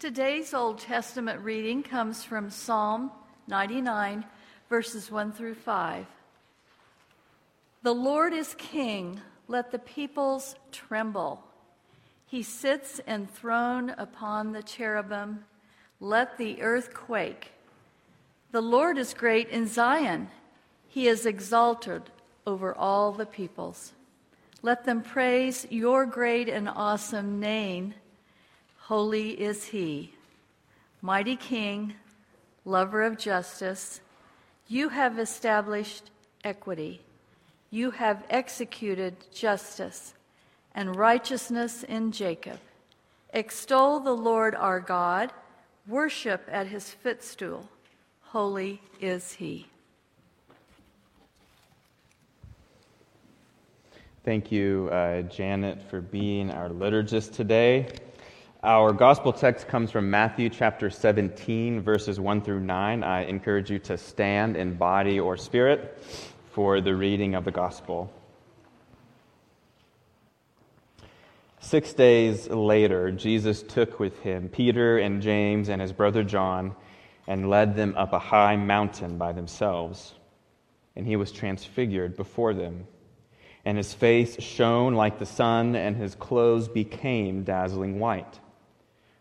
Today's Old Testament reading comes from Psalm 99, verses 1 through 5. The Lord is king, let the peoples tremble. He sits enthroned upon the cherubim, let the earth quake. The Lord is great in Zion, he is exalted over all the peoples. Let them praise your great and awesome name. Holy is he. Mighty King, lover of justice, you have established equity. You have executed justice and righteousness in Jacob. Extol the Lord our God, worship at his footstool. Holy is he. Thank you, uh, Janet, for being our liturgist today. Our gospel text comes from Matthew chapter 17, verses 1 through 9. I encourage you to stand in body or spirit for the reading of the gospel. Six days later, Jesus took with him Peter and James and his brother John and led them up a high mountain by themselves. And he was transfigured before them. And his face shone like the sun, and his clothes became dazzling white.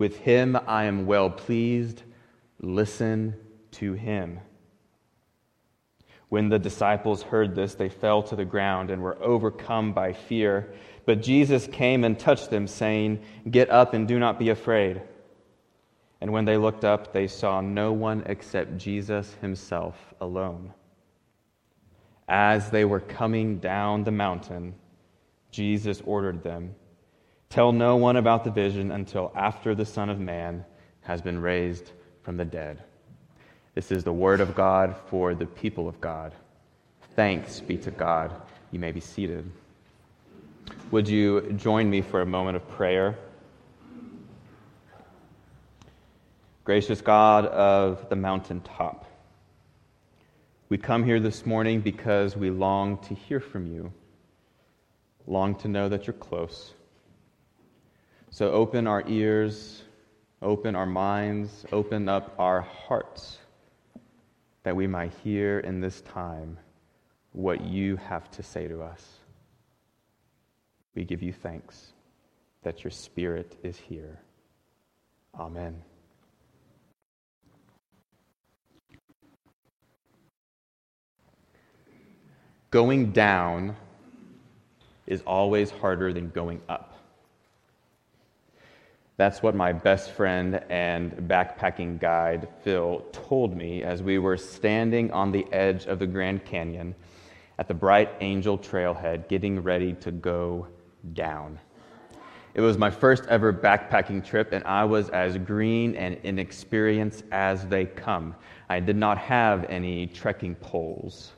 With him I am well pleased. Listen to him. When the disciples heard this, they fell to the ground and were overcome by fear. But Jesus came and touched them, saying, Get up and do not be afraid. And when they looked up, they saw no one except Jesus himself alone. As they were coming down the mountain, Jesus ordered them Tell no one about the vision until after the Son of Man has been raised from the dead. This is the word of God for the people of God. Thanks be to God. You may be seated. Would you join me for a moment of prayer? Gracious God of the mountaintop, we come here this morning because we long to hear from you, long to know that you're close so open our ears, open our minds, open up our hearts that we might hear in this time what you have to say to us. We give you thanks that your Spirit is here. Amen. Going down is always harder than going up. That's what my best friend and backpacking guide, Phil, told me as we were standing on the edge of the Grand Canyon at the Bright Angel Trailhead getting ready to go down. It was my first ever backpacking trip, and I was as green and inexperienced as they come. I did not have any trekking poles.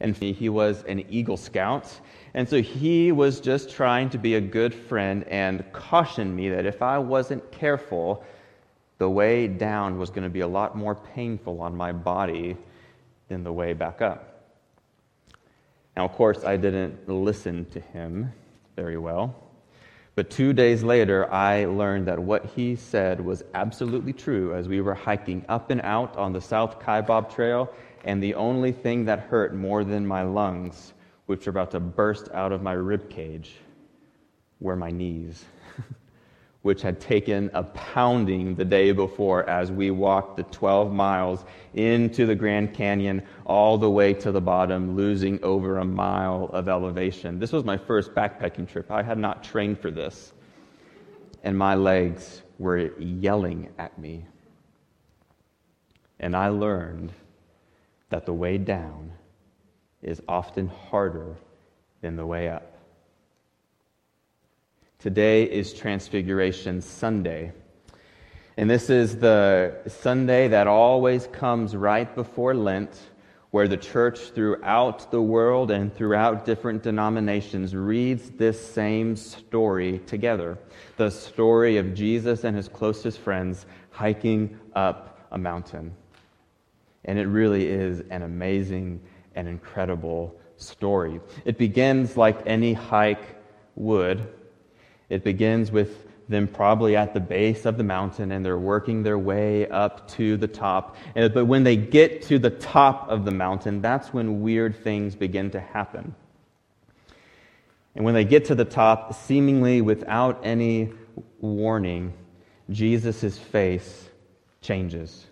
And he was an Eagle Scout, and so he was just trying to be a good friend and cautioned me that if I wasn't careful, the way down was going to be a lot more painful on my body than the way back up. Now, of course, I didn't listen to him very well. But two days later, I learned that what he said was absolutely true as we were hiking up and out on the South Kaibab Trail, and the only thing that hurt more than my lungs which were about to burst out of my rib cage were my knees, which had taken a pounding the day before as we walked the 12 miles into the Grand Canyon all the way to the bottom, losing over a mile of elevation. This was my first backpacking trip. I had not trained for this. And my legs were yelling at me. And I learned that the way down is often harder than the way up. Today is Transfiguration Sunday. And this is the Sunday that always comes right before Lent, where the church throughout the world and throughout different denominations reads this same story together the story of Jesus and his closest friends hiking up a mountain. And it really is an amazing and incredible story. It begins like any hike would. It begins with them probably at the base of the mountain and they're working their way up to the top. And, but when they get to the top of the mountain, that's when weird things begin to happen. And when they get to the top, seemingly without any warning, Jesus' face changes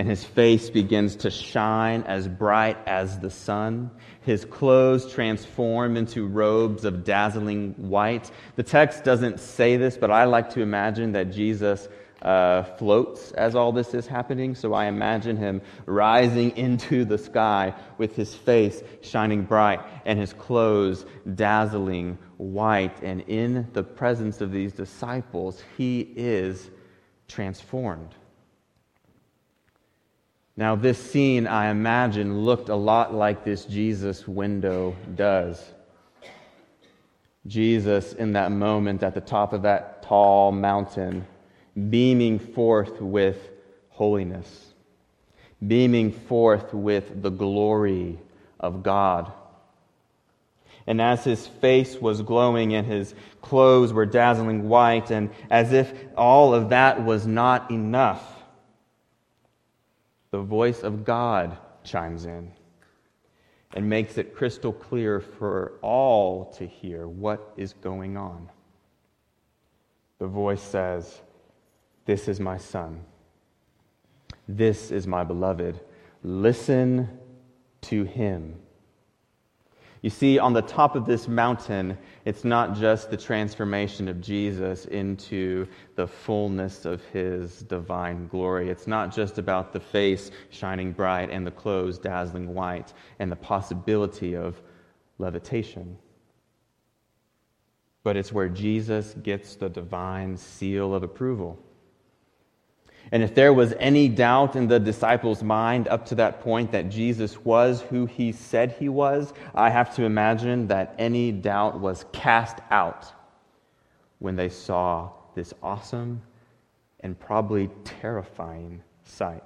and his face begins to shine as bright as the sun. His clothes transform into robes of dazzling white. The text doesn't say this, but I like to imagine that Jesus uh, floats as all this is happening. So I imagine him rising into the sky with his face shining bright and his clothes dazzling white. And in the presence of these disciples, he is transformed. Now, this scene, I imagine, looked a lot like this Jesus window does. Jesus, in that moment at the top of that tall mountain, beaming forth with holiness, beaming forth with the glory of God. And as his face was glowing and his clothes were dazzling white, and as if all of that was not enough, the voice of God chimes in and makes it crystal clear for all to hear what is going on. The voice says, This is my son. This is my beloved. Listen to him. You see, on the top of this mountain, it's not just the transformation of Jesus into the fullness of his divine glory. It's not just about the face shining bright and the clothes dazzling white and the possibility of levitation. But it's where Jesus gets the divine seal of approval. And if there was any doubt in the disciples' mind up to that point that Jesus was who he said he was, I have to imagine that any doubt was cast out when they saw this awesome and probably terrifying sight.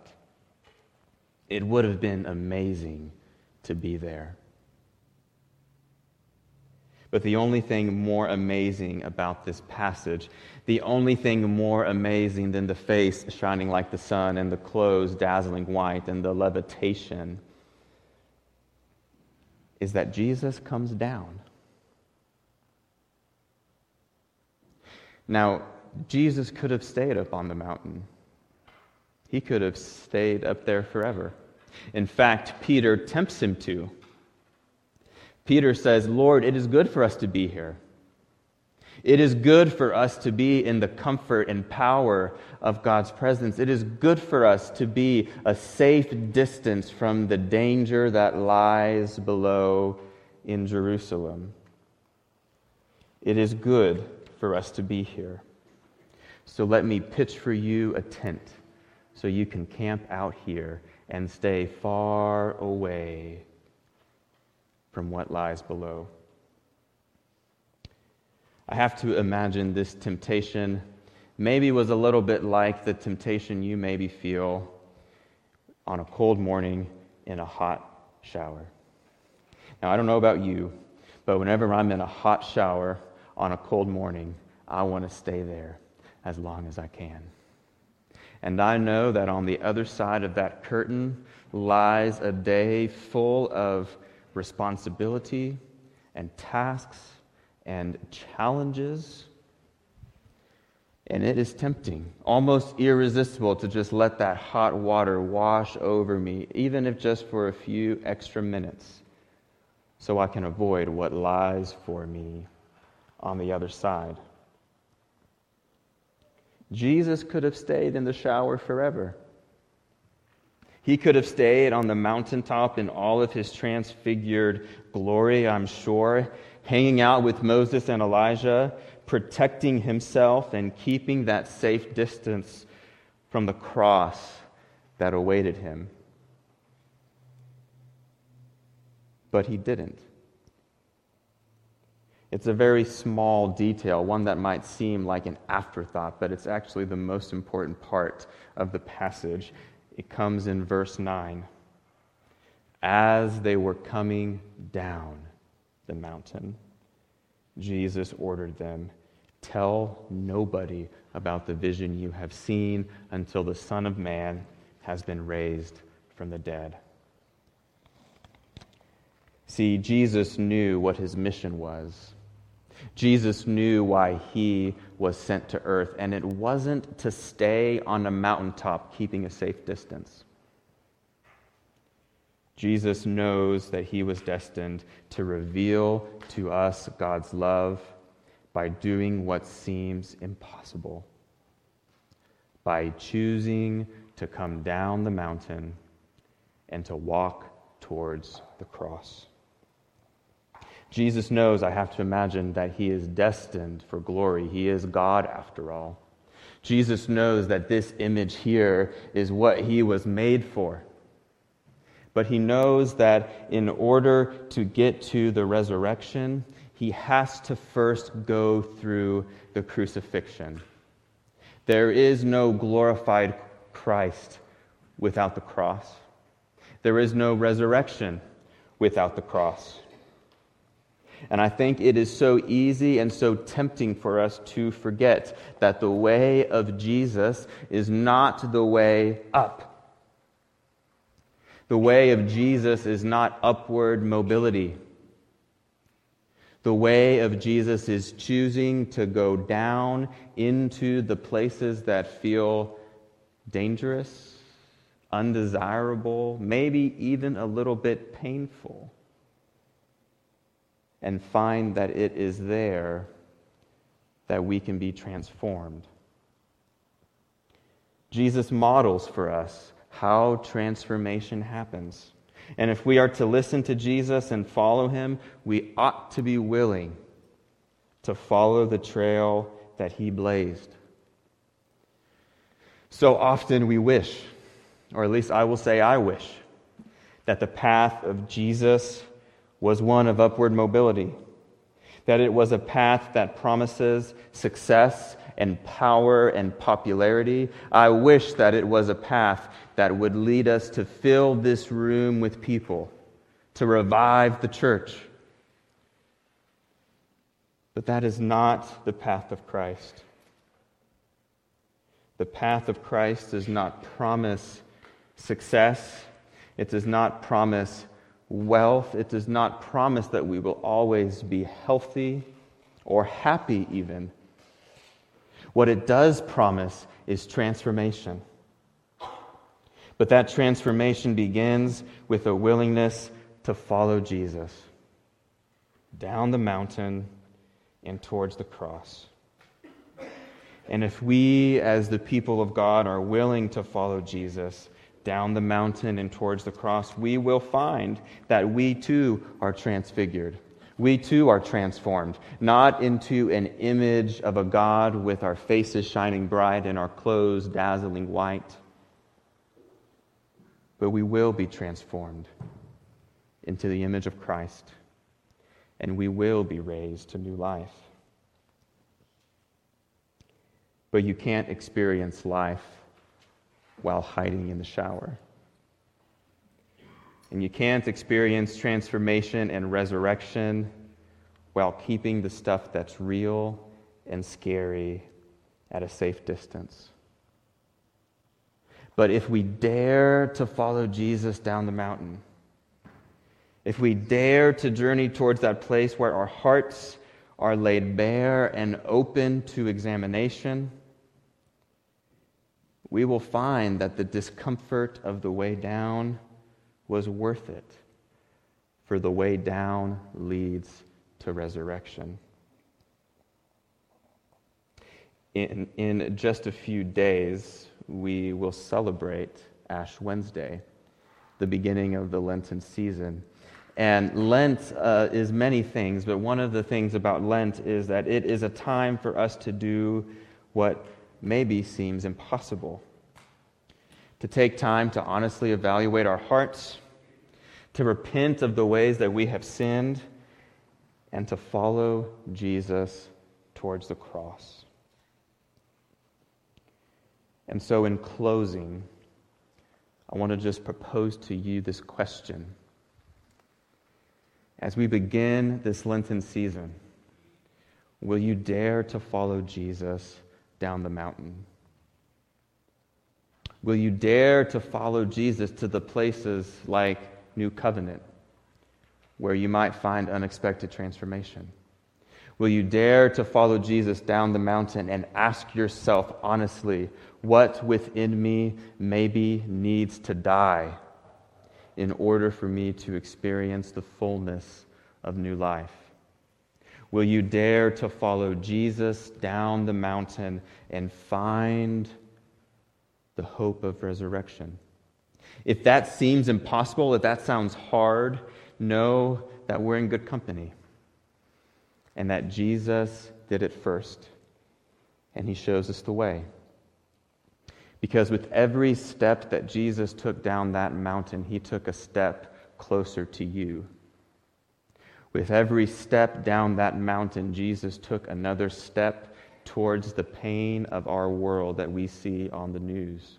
It would have been amazing to be there. But the only thing more amazing about this passage, the only thing more amazing than the face shining like the sun and the clothes dazzling white and the levitation, is that Jesus comes down. Now, Jesus could have stayed up on the mountain. He could have stayed up there forever. In fact, Peter tempts him to. Peter says, Lord, it is good for us to be here. It is good for us to be in the comfort and power of God's presence. It is good for us to be a safe distance from the danger that lies below in Jerusalem. It is good for us to be here. So let me pitch for you a tent so you can camp out here and stay far away from what lies below. I have to imagine this temptation maybe was a little bit like the temptation you maybe feel on a cold morning in a hot shower. Now, I don't know about you, but whenever I'm in a hot shower on a cold morning, I want to stay there as long as I can. And I know that on the other side of that curtain lies a day full of responsibility and tasks and challenges. And it is tempting, almost irresistible, to just let that hot water wash over me, even if just for a few extra minutes, so I can avoid what lies for me on the other side. Jesus could have stayed in the shower forever. He could have stayed on the mountaintop in all of his transfigured glory, I'm sure, hanging out with Moses and Elijah, protecting himself and keeping that safe distance from the cross that awaited him. But he didn't. It's a very small detail, one that might seem like an afterthought, but it's actually the most important part of the passage. It comes in verse 9. As they were coming down the mountain, Jesus ordered them Tell nobody about the vision you have seen until the Son of Man has been raised from the dead. See, Jesus knew what his mission was. Jesus knew why he was sent to earth, and it wasn't to stay on a mountaintop keeping a safe distance. Jesus knows that he was destined to reveal to us God's love by doing what seems impossible, by choosing to come down the mountain and to walk towards the cross. Jesus knows, I have to imagine, that he is destined for glory. He is God after all. Jesus knows that this image here is what he was made for. But he knows that in order to get to the resurrection, he has to first go through the crucifixion. There is no glorified Christ without the cross. There is no resurrection without the cross. And I think it is so easy and so tempting for us to forget that the way of Jesus is not the way up. The way of Jesus is not upward mobility. The way of Jesus is choosing to go down into the places that feel dangerous, undesirable, maybe even a little bit painful, and find that it is there that we can be transformed. Jesus models for us how transformation happens. And if we are to listen to Jesus and follow him, we ought to be willing to follow the trail that he blazed. So often we wish, or at least I will say I wish, that the path of Jesus was one of upward mobility, that it was a path that promises success and power and popularity. I wish that it was a path that would lead us to fill this room with people, to revive the church. But that is not the path of Christ. The path of Christ does not promise success. It does not promise wealth. It does not promise that we will always be healthy or happy, even. What it does promise is transformation. But that transformation begins with a willingness to follow Jesus down the mountain and towards the cross. And if we, as the people of God, are willing to follow Jesus down the mountain and towards the cross, we will find that we too are transfigured. We too are transformed, not into an image of a God with our faces shining bright and our clothes dazzling white but we will be transformed into the image of Christ, and we will be raised to new life. But you can't experience life while hiding in the shower. And you can't experience transformation and resurrection while keeping the stuff that's real and scary at a safe distance. But if we dare to follow Jesus down the mountain, if we dare to journey towards that place where our hearts are laid bare and open to examination, we will find that the discomfort of the way down was worth it, for the way down leads to resurrection. In, in just a few days, we will celebrate Ash Wednesday, the beginning of the Lenten season. And Lent uh, is many things, but one of the things about Lent is that it is a time for us to do what maybe seems impossible. to take time to honestly evaluate our hearts, to repent of the ways that we have sinned, and to follow Jesus towards the cross. And so, in closing, I want to just propose to you this question. As we begin this Lenten season, will you dare to follow Jesus down the mountain? Will you dare to follow Jesus to the places like New Covenant, where you might find unexpected transformation? Will you dare to follow Jesus down the mountain and ask yourself honestly, what within me maybe needs to die in order for me to experience the fullness of new life? Will you dare to follow Jesus down the mountain and find the hope of resurrection? If that seems impossible, if that sounds hard, know that we're in good company and that Jesus did it first and he shows us the way. Because with every step that Jesus took down that mountain, he took a step closer to you. With every step down that mountain, Jesus took another step towards the pain of our world that we see on the news.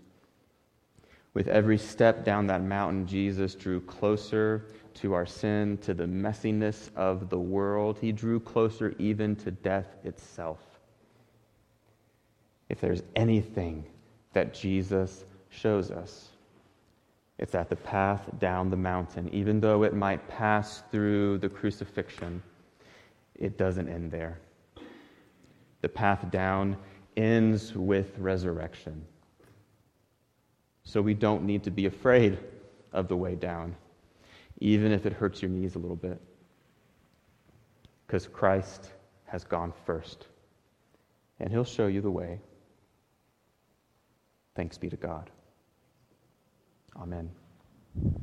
With every step down that mountain, Jesus drew closer to our sin, to the messiness of the world. He drew closer even to death itself. If there's anything that Jesus shows us. It's that the path down the mountain, even though it might pass through the crucifixion, it doesn't end there. The path down ends with resurrection. So we don't need to be afraid of the way down, even if it hurts your knees a little bit. Because Christ has gone first, and He'll show you the way. Thanks be to God. Amen.